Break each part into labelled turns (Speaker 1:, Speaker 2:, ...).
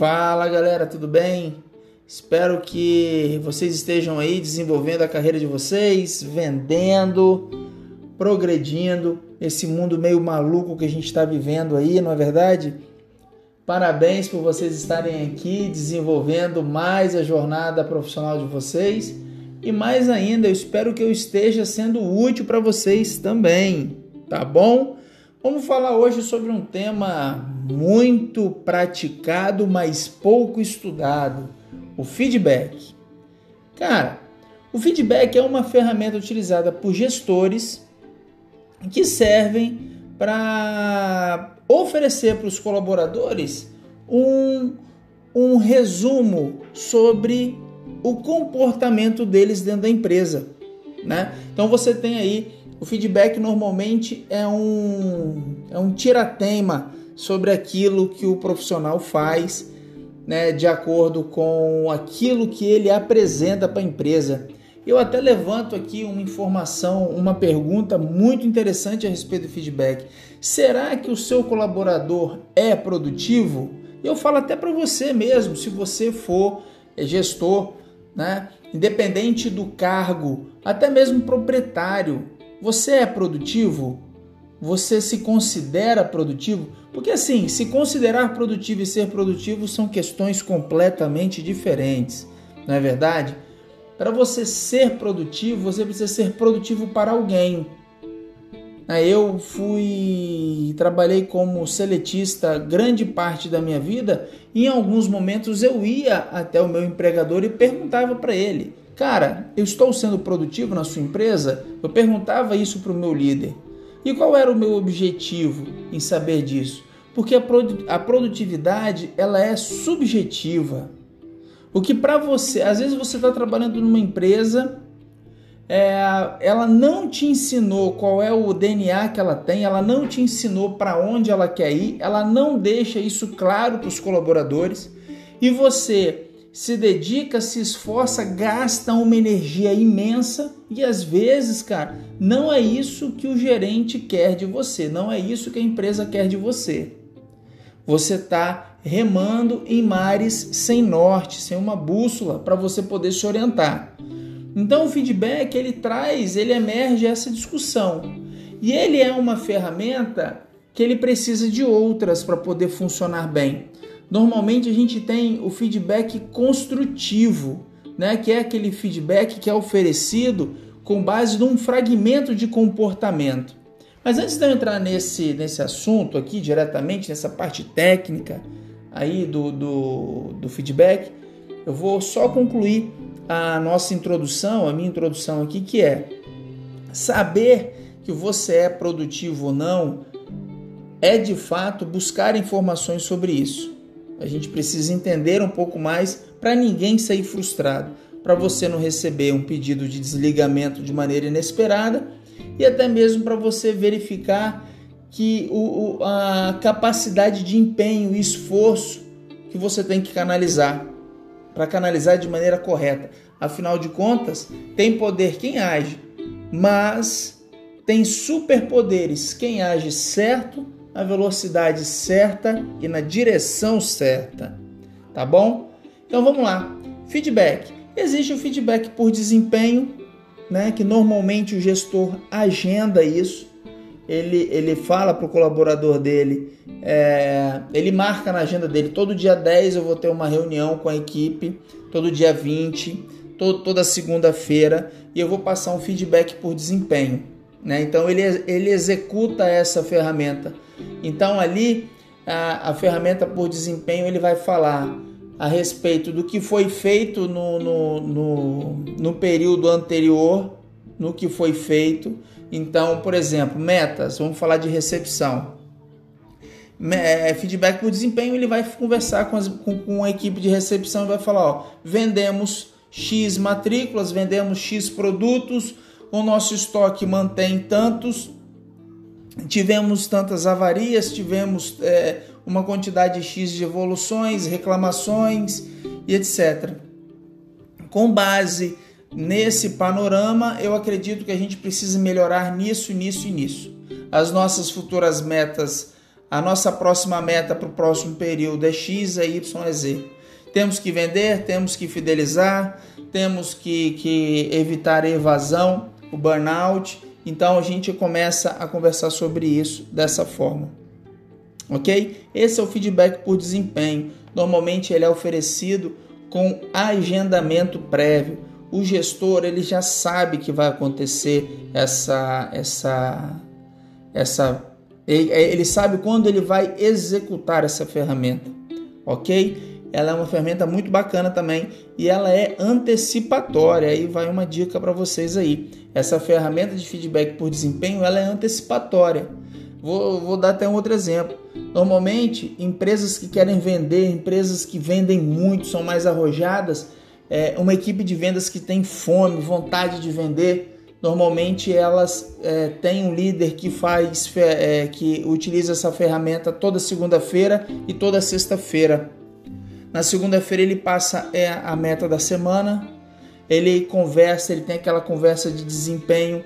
Speaker 1: Fala galera, tudo bem? Espero que vocês estejam aí desenvolvendo a carreira de vocês, vendendo, progredindo esse mundo meio maluco que a gente está vivendo aí, não é verdade? Parabéns por vocês estarem aqui desenvolvendo mais a jornada profissional de vocês e mais ainda, eu espero que eu esteja sendo útil para vocês também, tá bom? Vamos falar hoje sobre um tema muito praticado, mas pouco estudado: o feedback. Cara, o feedback é uma ferramenta utilizada por gestores que servem para oferecer para os colaboradores um, um resumo sobre o comportamento deles dentro da empresa. Né? Então você tem aí o feedback normalmente é um, é um tiratema sobre aquilo que o profissional faz, né, de acordo com aquilo que ele apresenta para a empresa. Eu até levanto aqui uma informação, uma pergunta muito interessante a respeito do feedback. Será que o seu colaborador é produtivo? Eu falo até para você mesmo, se você for gestor, né? independente do cargo, até mesmo proprietário, você é produtivo? Você se considera produtivo? Porque assim, se considerar produtivo e ser produtivo são questões completamente diferentes, não é verdade? Para você ser produtivo, você precisa ser produtivo para alguém. Eu fui trabalhei como seletista grande parte da minha vida em alguns momentos eu ia até o meu empregador e perguntava para ele: Cara, eu estou sendo produtivo na sua empresa? Eu perguntava isso para o meu líder. E qual era o meu objetivo em saber disso? Porque a produtividade ela é subjetiva. O que para você, às vezes você está trabalhando numa empresa, é, ela não te ensinou qual é o DNA que ela tem, ela não te ensinou para onde ela quer ir, ela não deixa isso claro para os colaboradores e você se dedica, se esforça, gasta uma energia imensa e às vezes, cara, não é isso que o gerente quer de você, não é isso que a empresa quer de você. Você está remando em mares sem norte, sem uma bússola para você poder se orientar. Então o feedback ele traz, ele emerge essa discussão. E ele é uma ferramenta que ele precisa de outras para poder funcionar bem. Normalmente a gente tem o feedback construtivo, né? que é aquele feedback que é oferecido com base num fragmento de comportamento. Mas antes de eu entrar nesse, nesse assunto aqui diretamente, nessa parte técnica aí do, do, do feedback, eu vou só concluir a nossa introdução, a minha introdução aqui, que é saber que você é produtivo ou não é de fato buscar informações sobre isso. A gente precisa entender um pouco mais para ninguém sair frustrado, para você não receber um pedido de desligamento de maneira inesperada e até mesmo para você verificar que o, o, a capacidade de empenho e esforço que você tem que canalizar para canalizar de maneira correta. Afinal de contas, tem poder quem age, mas tem superpoderes quem age certo na velocidade certa e na direção certa. Tá bom? Então vamos lá. Feedback. Existe o feedback por desempenho, né, que normalmente o gestor agenda isso. Ele, ele fala para o colaborador dele, é, ele marca na agenda dele, todo dia 10 eu vou ter uma reunião com a equipe, todo dia 20, todo, toda segunda-feira, e eu vou passar um feedback por desempenho. Né? Então ele, ele executa essa ferramenta então ali a, a ferramenta por desempenho ele vai falar a respeito do que foi feito no, no, no, no período anterior, no que foi feito. Então, por exemplo, metas, vamos falar de recepção. É, feedback por desempenho, ele vai conversar com, as, com, com a equipe de recepção e vai falar: ó, vendemos X matrículas, vendemos X produtos, o nosso estoque mantém tantos, tivemos tantas avarias, tivemos é, uma quantidade X de evoluções, reclamações e etc. Com base nesse panorama, eu acredito que a gente precisa melhorar nisso, nisso e nisso. As nossas futuras metas, a nossa próxima meta para o próximo período é X, é Y, é Z. Temos que vender, temos que fidelizar, temos que, que evitar a evasão, o burnout. Então a gente começa a conversar sobre isso dessa forma. Ok? Esse é o feedback por desempenho. Normalmente ele é oferecido com agendamento prévio. O gestor ele já sabe que vai acontecer essa essa essa ele, sabe quando ele vai executar essa ferramenta, ok? Ela é uma ferramenta muito bacana também e ela é antecipatória. Aí vai uma dica para vocês aí. Essa ferramenta de feedback por desempenho ela é antecipatória. Vou, vou dar até um outro exemplo. Normalmente, empresas que querem vender, empresas que vendem muito, são mais arrojadas, é, uma equipe de vendas que tem fome, vontade de vender, normalmente elas é, têm um líder que faz, é, que utiliza essa ferramenta toda segunda-feira e toda sexta-feira. Na segunda-feira ele passa é, a meta da semana, ele conversa, ele tem aquela conversa de desempenho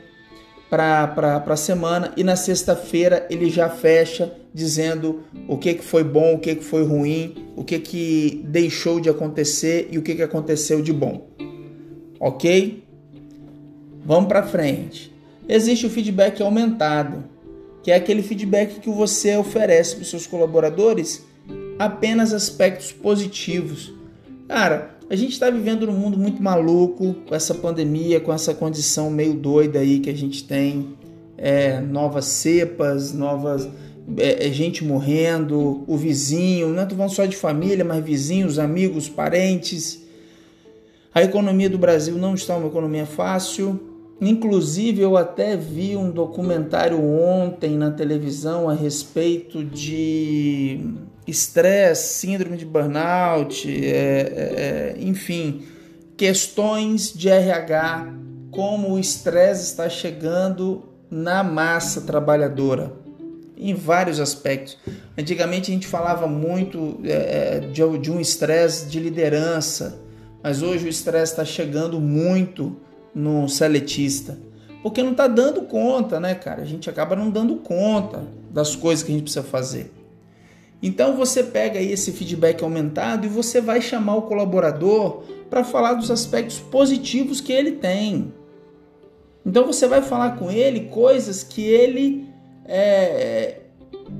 Speaker 1: para a semana e na sexta-feira ele já fecha dizendo o que, que foi bom, o que, que foi ruim, o que, que deixou de acontecer e o que, que aconteceu de bom. Ok? Vamos para frente. Existe o feedback aumentado, que é aquele feedback que você oferece para os seus colaboradores apenas aspectos positivos. Cara, a gente está vivendo num mundo muito maluco com essa pandemia, com essa condição meio doida aí que a gente tem, é, novas cepas, novas é, é gente morrendo, o vizinho, não estou falando só de família, mas vizinhos, amigos, parentes. A economia do Brasil não está uma economia fácil. Inclusive, eu até vi um documentário ontem na televisão a respeito de estresse, síndrome de burnout, é, é, é enfim, questões de RH, como o estresse está chegando na massa trabalhadora, em vários aspectos. Antigamente a gente falava muito é, é de, de um estresse de liderança, mas hoje o estresse está chegando muito no seletista. Porque não está dando conta, né, cara? A gente acaba não dando conta das coisas que a gente precisa fazer. Então você pega aí esse feedback aumentado e você vai chamar o colaborador para falar dos aspectos positivos que ele tem. Então você vai falar com ele coisas que ele é,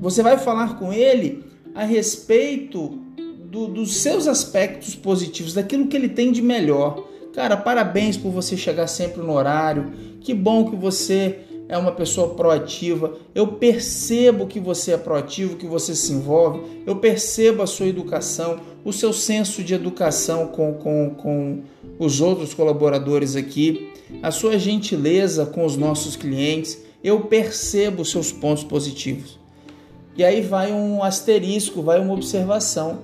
Speaker 1: você vai falar com ele a respeito do, dos seus aspectos positivos, daquilo que ele tem de melhor. Cara, parabéns por você chegar sempre no horário. Que bom que você é uma pessoa proativa, eu percebo que você é proativo, que você se envolve, eu percebo a sua educação, o seu senso de educação com, com, com os outros colaboradores aqui, a sua gentileza com os nossos clientes, eu percebo os seus pontos positivos. E aí vai um asterisco, vai uma observação.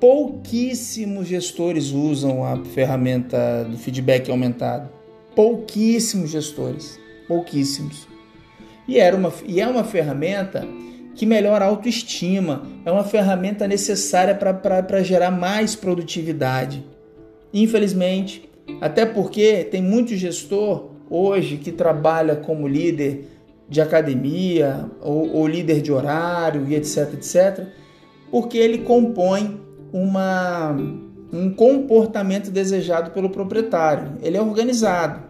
Speaker 1: Pouquíssimos gestores usam a ferramenta do feedback aumentado. Pouquíssimos gestores pouquíssimos. E, era uma, e é uma ferramenta que melhora a autoestima, é uma ferramenta necessária para gerar mais produtividade. Infelizmente, até porque tem muito gestor hoje que trabalha como líder de academia ou, ou líder de horário e etc, etc, porque ele compõe uma, um comportamento desejado pelo proprietário. Ele é organizado,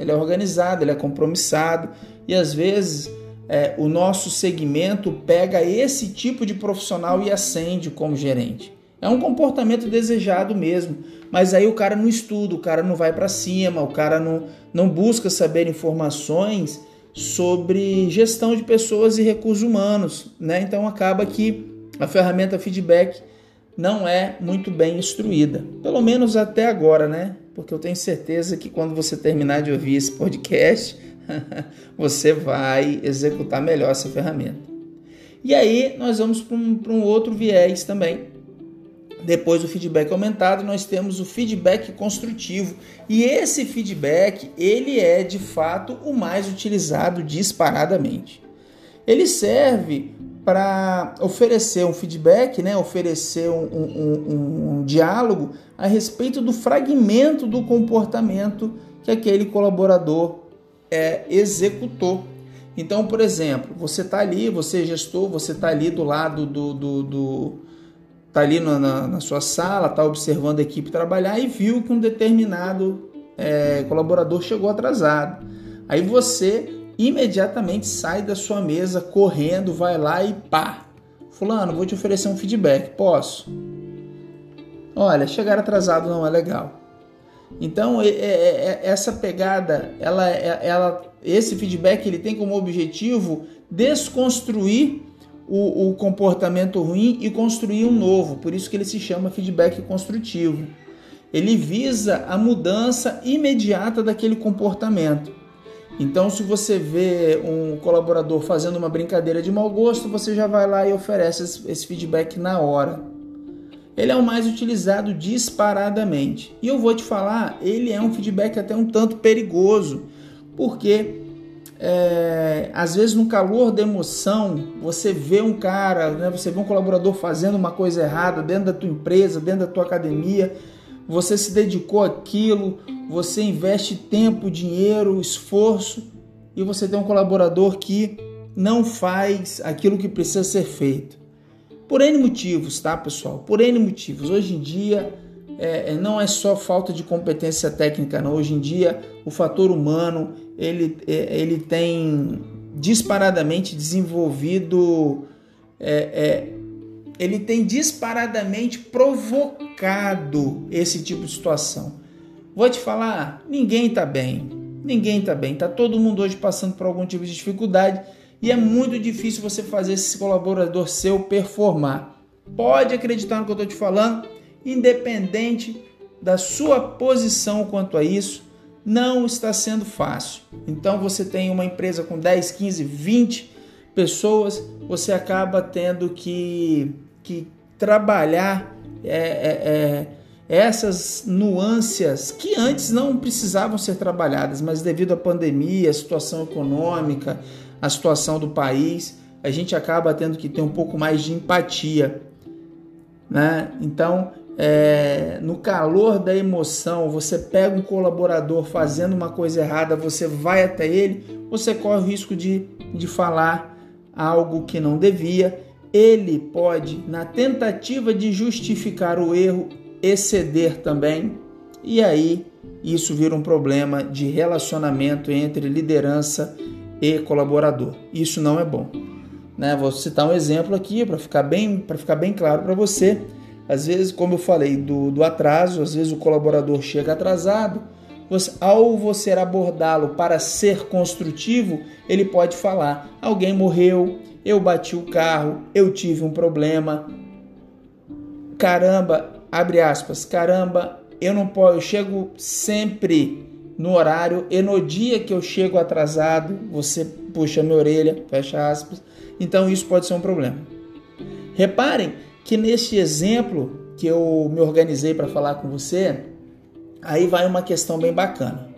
Speaker 1: ele é organizado, ele é compromissado e às vezes é, o nosso segmento pega esse tipo de profissional e acende como gerente. É um comportamento desejado mesmo, mas aí o cara não estuda, o cara não vai para cima, o cara não, não busca saber informações sobre gestão de pessoas e recursos humanos, né? Então acaba que a ferramenta feedback não é muito bem instruída, pelo menos até agora, né? Porque eu tenho certeza que quando você terminar de ouvir esse podcast, você vai executar melhor essa ferramenta. E aí nós vamos para um, um outro viés também. Depois do feedback aumentado, nós temos o feedback construtivo. E esse feedback, ele é de fato o mais utilizado disparadamente. Ele serve para oferecer um feedback, né, oferecer um, um, um, um, diálogo a respeito do fragmento do comportamento que aquele colaborador é, executou. Então, por exemplo, você está ali, você é gestor, você está ali do lado do, do, do tá ali na, na, sua sala, está observando a equipe trabalhar e viu que um determinado é, colaborador chegou atrasado. Aí você imediatamente sai da sua mesa correndo, vai lá e pá. Fulano, vou te oferecer um feedback. Posso? Olha, chegar atrasado não é legal. Então, é, é, é, essa pegada, ela, ela, esse feedback ele tem como objetivo desconstruir o, o comportamento ruim e construir um novo. Por isso que ele se chama feedback construtivo. Ele visa a mudança imediata daquele comportamento. Então, se você vê um colaborador fazendo uma brincadeira de mau gosto, você já vai lá e oferece esse feedback na hora. Ele é o mais utilizado disparadamente. E eu vou te falar, ele é um feedback até um tanto perigoso, porque é, às vezes no calor da emoção você vê um cara, né, você vê um colaborador fazendo uma coisa errada dentro da tua empresa, dentro da tua academia, você se dedicou àquilo, você investe tempo, dinheiro, esforço e você tem um colaborador que não faz aquilo que precisa ser feito. Por N motivos, tá, pessoal? Por N motivos. Hoje em dia é, é, não é só falta de competência técnica, não. Hoje em dia o fator humano ele, é, ele tem disparadamente desenvolvido, é, é, ele tem disparadamente provocado esse tipo de situação. Vou te falar, ninguém está bem, ninguém está bem. Tá todo mundo hoje passando por algum tipo de dificuldade e é muito difícil você fazer esse colaborador seu performar. Pode acreditar no que eu estou te falando, independente da sua posição quanto a isso, não está sendo fácil. Então você tem uma empresa com 10, 15, 20 pessoas, você acaba tendo que, que trabalhar é, é, é, essas nuances que antes não precisavam ser trabalhadas, mas devido à pandemia, à situação econômica, a situação do país, a gente acaba tendo que ter um pouco mais de empatia. Né? Então, é, no calor da emoção, você pega um colaborador fazendo uma coisa errada, você vai até ele, você corre o risco de, de falar algo que não devia. Ele pode, na tentativa de justificar o erro, exceder também, e aí isso vira um problema de relacionamento entre liderança e colaborador. Isso não é bom. Né? Vou citar um exemplo aqui para ficar bem para ficar bem claro para você. Às vezes, como eu falei do, do atraso, às vezes o colaborador chega atrasado. Você, ao você abordá-lo para ser construtivo, ele pode falar: alguém morreu, eu bati o carro, eu tive um problema. Caramba, abre aspas, caramba, eu não posso, eu chego sempre no horário e no dia que eu chego atrasado, você puxa minha orelha, fecha aspas. Então isso pode ser um problema. Reparem que neste exemplo que eu me organizei para falar com você, aí vai uma questão bem bacana.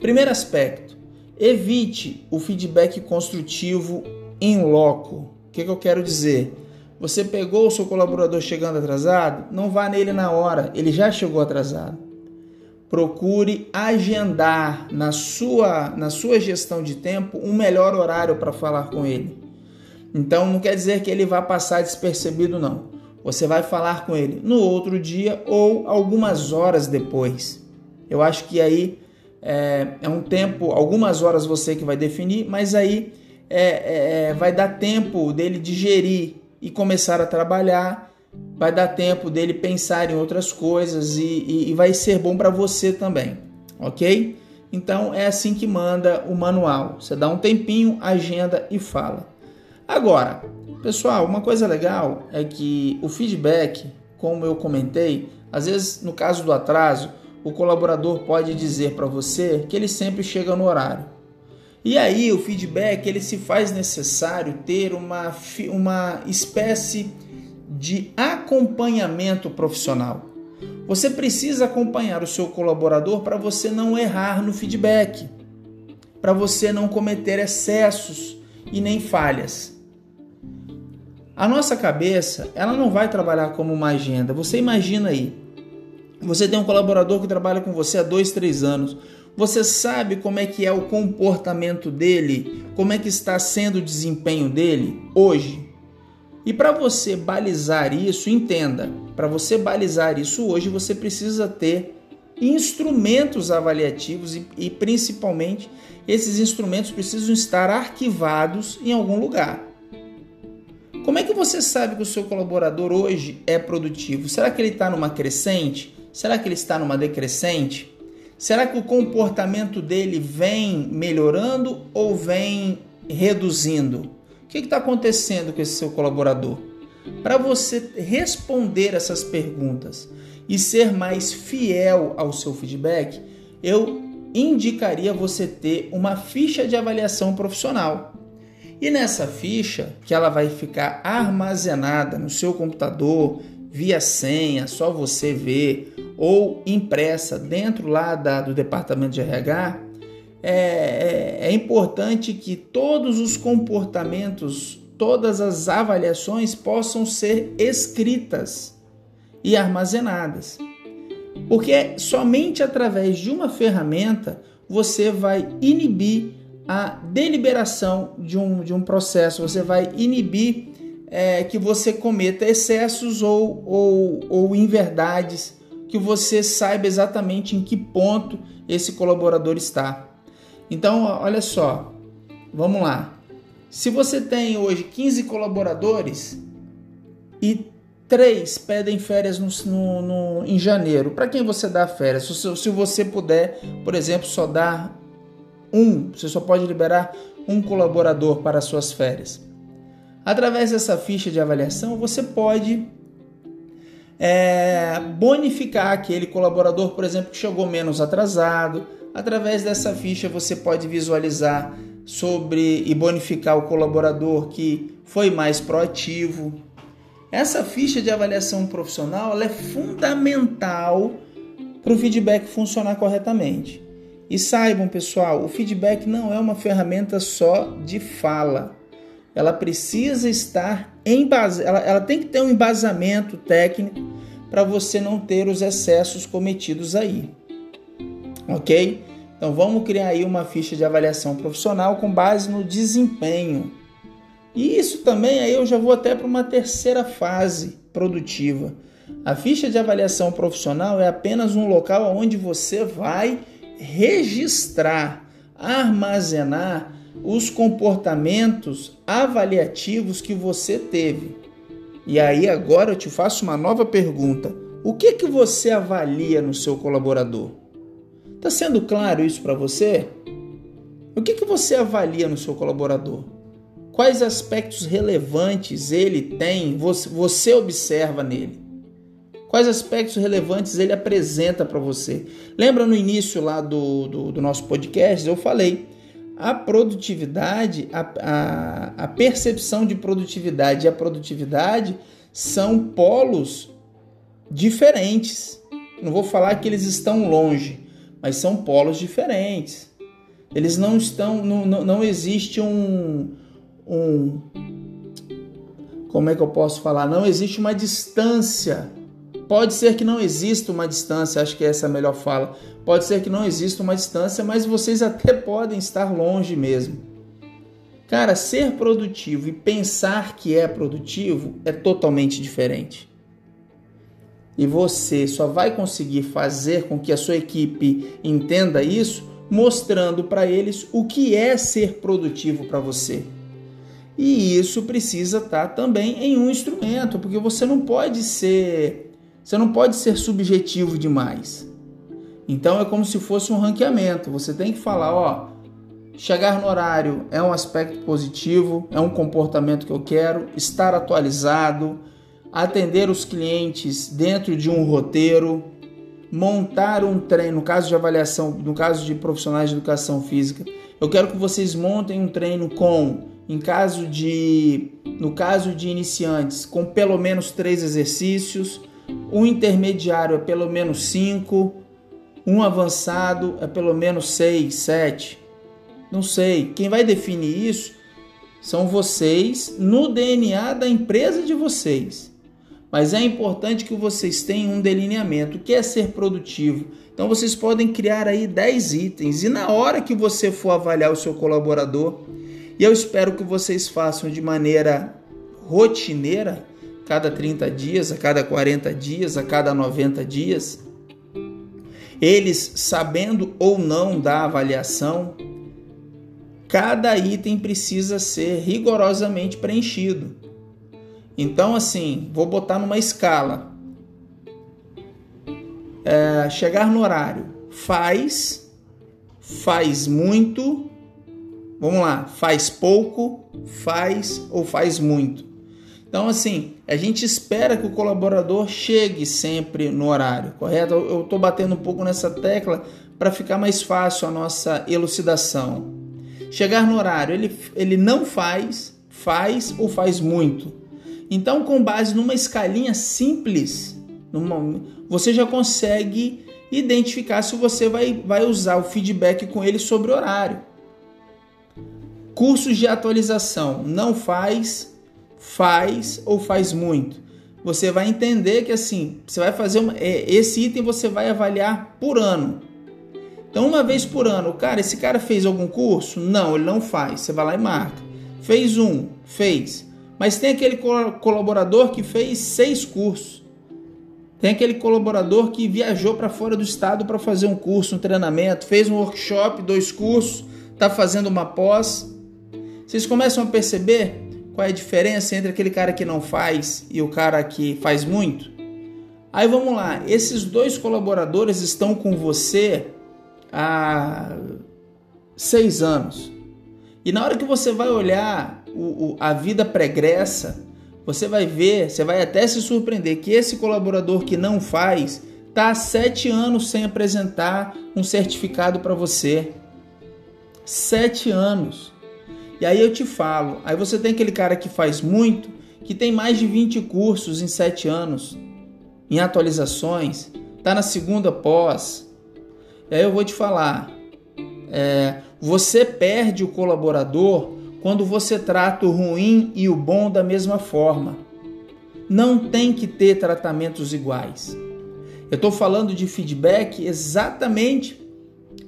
Speaker 1: Primeiro aspecto, evite o feedback construtivo em loco. O que, que eu quero dizer? Você pegou o seu colaborador chegando atrasado, não vá nele na hora, ele já chegou atrasado procure agendar na sua, na sua gestão de tempo um melhor horário para falar com ele. Então não quer dizer que ele vai passar despercebido, não. Você vai falar com ele no outro dia ou algumas horas depois. Eu acho que aí é, é um tempo, algumas horas você que vai definir, mas aí é, é, é vai dar tempo dele digerir e começar a trabalhar vai dar tempo dele pensar em outras coisas e, e, e vai ser bom para você também, ok? Então é assim que manda o manual. Você dá um tempinho, agenda e fala. Agora, pessoal, uma coisa legal é que o feedback, como eu comentei, às vezes no caso do atraso, o colaborador pode dizer para você que ele sempre chega no horário. E aí o feedback ele se faz necessário ter uma, uma espécie de acompanhamento profissional. Você precisa acompanhar o seu colaborador para você não errar no feedback, para você não cometer excessos e nem falhas. A nossa cabeça, ela não vai trabalhar como uma agenda. Você imagina aí, você tem um colaborador que trabalha com você há dois, três anos. Você sabe como é que é o comportamento dele, como é que está sendo o desempenho dele hoje. E para você balizar isso, entenda, para você balizar isso hoje, você precisa ter instrumentos avaliativos e, e principalmente esses instrumentos precisam estar arquivados em algum lugar. Como é que você sabe que o seu colaborador hoje é produtivo? Será que ele está numa crescente? Será que ele está numa decrescente? Será que o comportamento dele vem melhorando ou vem reduzindo? O que está acontecendo com esse seu colaborador? Para você responder essas perguntas e ser mais fiel ao seu feedback, eu indicaria você ter uma ficha de avaliação profissional. E nessa ficha, que ela vai ficar armazenada no seu computador via senha, só você vê, ou impressa dentro lá da, do departamento de RH, é, é, é importante que todos os comportamentos, todas as avaliações possam ser escritas e armazenadas. Porque somente através de uma ferramenta você vai inibir a deliberação de um, de um processo, você vai inibir é, que você cometa excessos ou, ou, ou inverdades, que você saiba exatamente em que ponto esse colaborador está. Então, olha só, vamos lá. Se você tem hoje 15 colaboradores e três pedem férias no, no, no em janeiro, para quem você dá férias? Se, se você puder, por exemplo, só dar um, você só pode liberar um colaborador para suas férias. Através dessa ficha de avaliação, você pode é, bonificar aquele colaborador, por exemplo, que chegou menos atrasado. Através dessa ficha, você pode visualizar sobre e bonificar o colaborador que foi mais proativo. Essa ficha de avaliação profissional é fundamental para o feedback funcionar corretamente. E saibam, pessoal, o feedback não é uma ferramenta só de fala. Ela precisa estar em base, ela, ela tem que ter um embasamento técnico para você não ter os excessos cometidos aí. OK? Então vamos criar aí uma ficha de avaliação profissional com base no desempenho. E isso também aí eu já vou até para uma terceira fase produtiva. A ficha de avaliação profissional é apenas um local onde você vai registrar, armazenar os comportamentos avaliativos que você teve. E aí agora eu te faço uma nova pergunta. O que que você avalia no seu colaborador? Está sendo claro isso para você? O que que você avalia no seu colaborador? Quais aspectos relevantes ele tem, você observa nele? Quais aspectos relevantes ele apresenta para você? Lembra no início lá do, do, do, nosso podcast? Eu falei. A produtividade, a, a, a percepção de produtividade e a produtividade são polos diferentes. Não vou falar que eles estão longe, mas são polos diferentes. Eles não estão, não, não, não existe um, um, como é que eu posso falar? Não existe uma distância Pode ser que não exista uma distância, acho que essa é a melhor fala. Pode ser que não exista uma distância, mas vocês até podem estar longe mesmo. Cara, ser produtivo e pensar que é produtivo é totalmente diferente. E você só vai conseguir fazer com que a sua equipe entenda isso mostrando para eles o que é ser produtivo para você. E isso precisa estar tá também em um instrumento, porque você não pode ser você não pode ser subjetivo demais. Então é como se fosse um ranqueamento. Você tem que falar, ó, chegar no horário é um aspecto positivo, é um comportamento que eu quero, estar atualizado, atender os clientes dentro de um roteiro, montar um treino, no caso de avaliação, no caso de profissionais de educação física, eu quero que vocês montem um treino com, em caso de, no caso de iniciantes, com pelo menos três exercícios um intermediário é pelo menos 5, um avançado é pelo menos 6, 7. Não sei. Quem vai definir isso são vocês no DNA da empresa de vocês. Mas é importante que vocês tenham um delineamento, que é ser produtivo. Então vocês podem criar aí 10 itens e na hora que você for avaliar o seu colaborador, e eu espero que vocês façam de maneira rotineira, cada 30 dias, a cada 40 dias, a cada 90 dias, eles sabendo ou não da avaliação, cada item precisa ser rigorosamente preenchido. Então, assim, vou botar numa escala. É, chegar no horário. Faz, faz muito. Vamos lá, faz pouco, faz ou faz muito. Então, assim, a gente espera que o colaborador chegue sempre no horário, correto? Eu estou batendo um pouco nessa tecla para ficar mais fácil a nossa elucidação. Chegar no horário, ele, ele não faz, faz ou faz muito. Então, com base numa escalinha simples, numa, você já consegue identificar se você vai, vai usar o feedback com ele sobre o horário. Cursos de atualização, não faz, faz ou faz muito. Você vai entender que assim, você vai fazer uma, é, esse item você vai avaliar por ano. Então, uma vez por ano, cara, esse cara fez algum curso? Não, ele não faz. Você vai lá e marca. Fez um, fez. Mas tem aquele colaborador que fez seis cursos. Tem aquele colaborador que viajou para fora do estado para fazer um curso, um treinamento, fez um workshop, dois cursos, está fazendo uma pós. Vocês começam a perceber qual é a diferença entre aquele cara que não faz e o cara que faz muito? Aí vamos lá, esses dois colaboradores estão com você há seis anos. E na hora que você vai olhar o, o, a vida pregressa, você vai ver, você vai até se surpreender que esse colaborador que não faz está há sete anos sem apresentar um certificado para você. Sete anos. E aí eu te falo, aí você tem aquele cara que faz muito, que tem mais de 20 cursos em sete anos, em atualizações, está na segunda pós, e aí eu vou te falar: é, você perde o colaborador quando você trata o ruim e o bom da mesma forma. Não tem que ter tratamentos iguais. Eu estou falando de feedback exatamente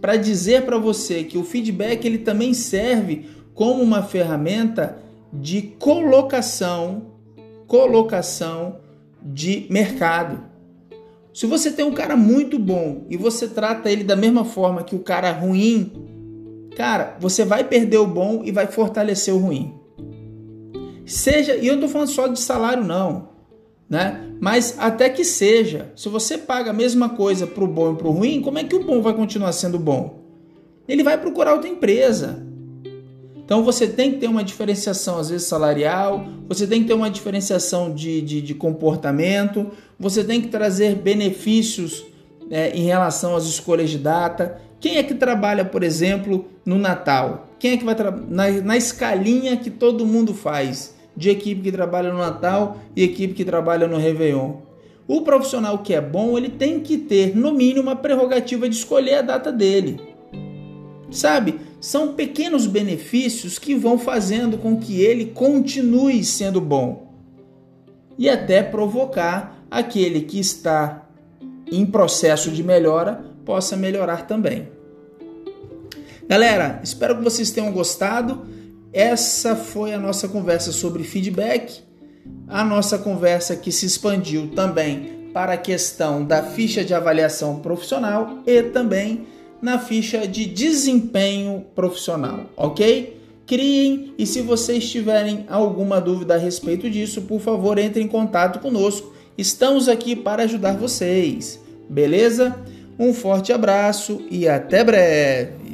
Speaker 1: para dizer para você que o feedback ele também serve como uma ferramenta de colocação, colocação de mercado. Se você tem um cara muito bom e você trata ele da mesma forma que o cara ruim, cara, você vai perder o bom e vai fortalecer o ruim. Seja, e eu não tô falando só de salário não, né? Mas até que seja, se você paga a mesma coisa pro bom e pro ruim, como é que o bom vai continuar sendo bom? Ele vai procurar outra empresa. Então você tem que ter uma diferenciação, às vezes salarial, você tem que ter uma diferenciação de, de, de comportamento, você tem que trazer benefícios é, em relação às escolhas de data. Quem é que trabalha, por exemplo, no Natal? Quem é que vai na, na escalinha que todo mundo faz de equipe que trabalha no Natal e equipe que trabalha no Réveillon? O profissional que é bom, ele tem que ter, no mínimo, uma prerrogativa de escolher a data dele. Sabe? São pequenos benefícios que vão fazendo com que ele continue sendo bom e até provocar aquele que está em processo de melhora possa melhorar também. Galera, espero que vocês tenham gostado. Essa foi a nossa conversa sobre feedback, a nossa conversa que se expandiu também para a questão da ficha de avaliação profissional e também na ficha de desempenho profissional, ok? Criem e se vocês tiverem alguma dúvida a respeito disso, por favor, entre em contato conosco. Estamos aqui para ajudar vocês, beleza? Um forte abraço e até breve!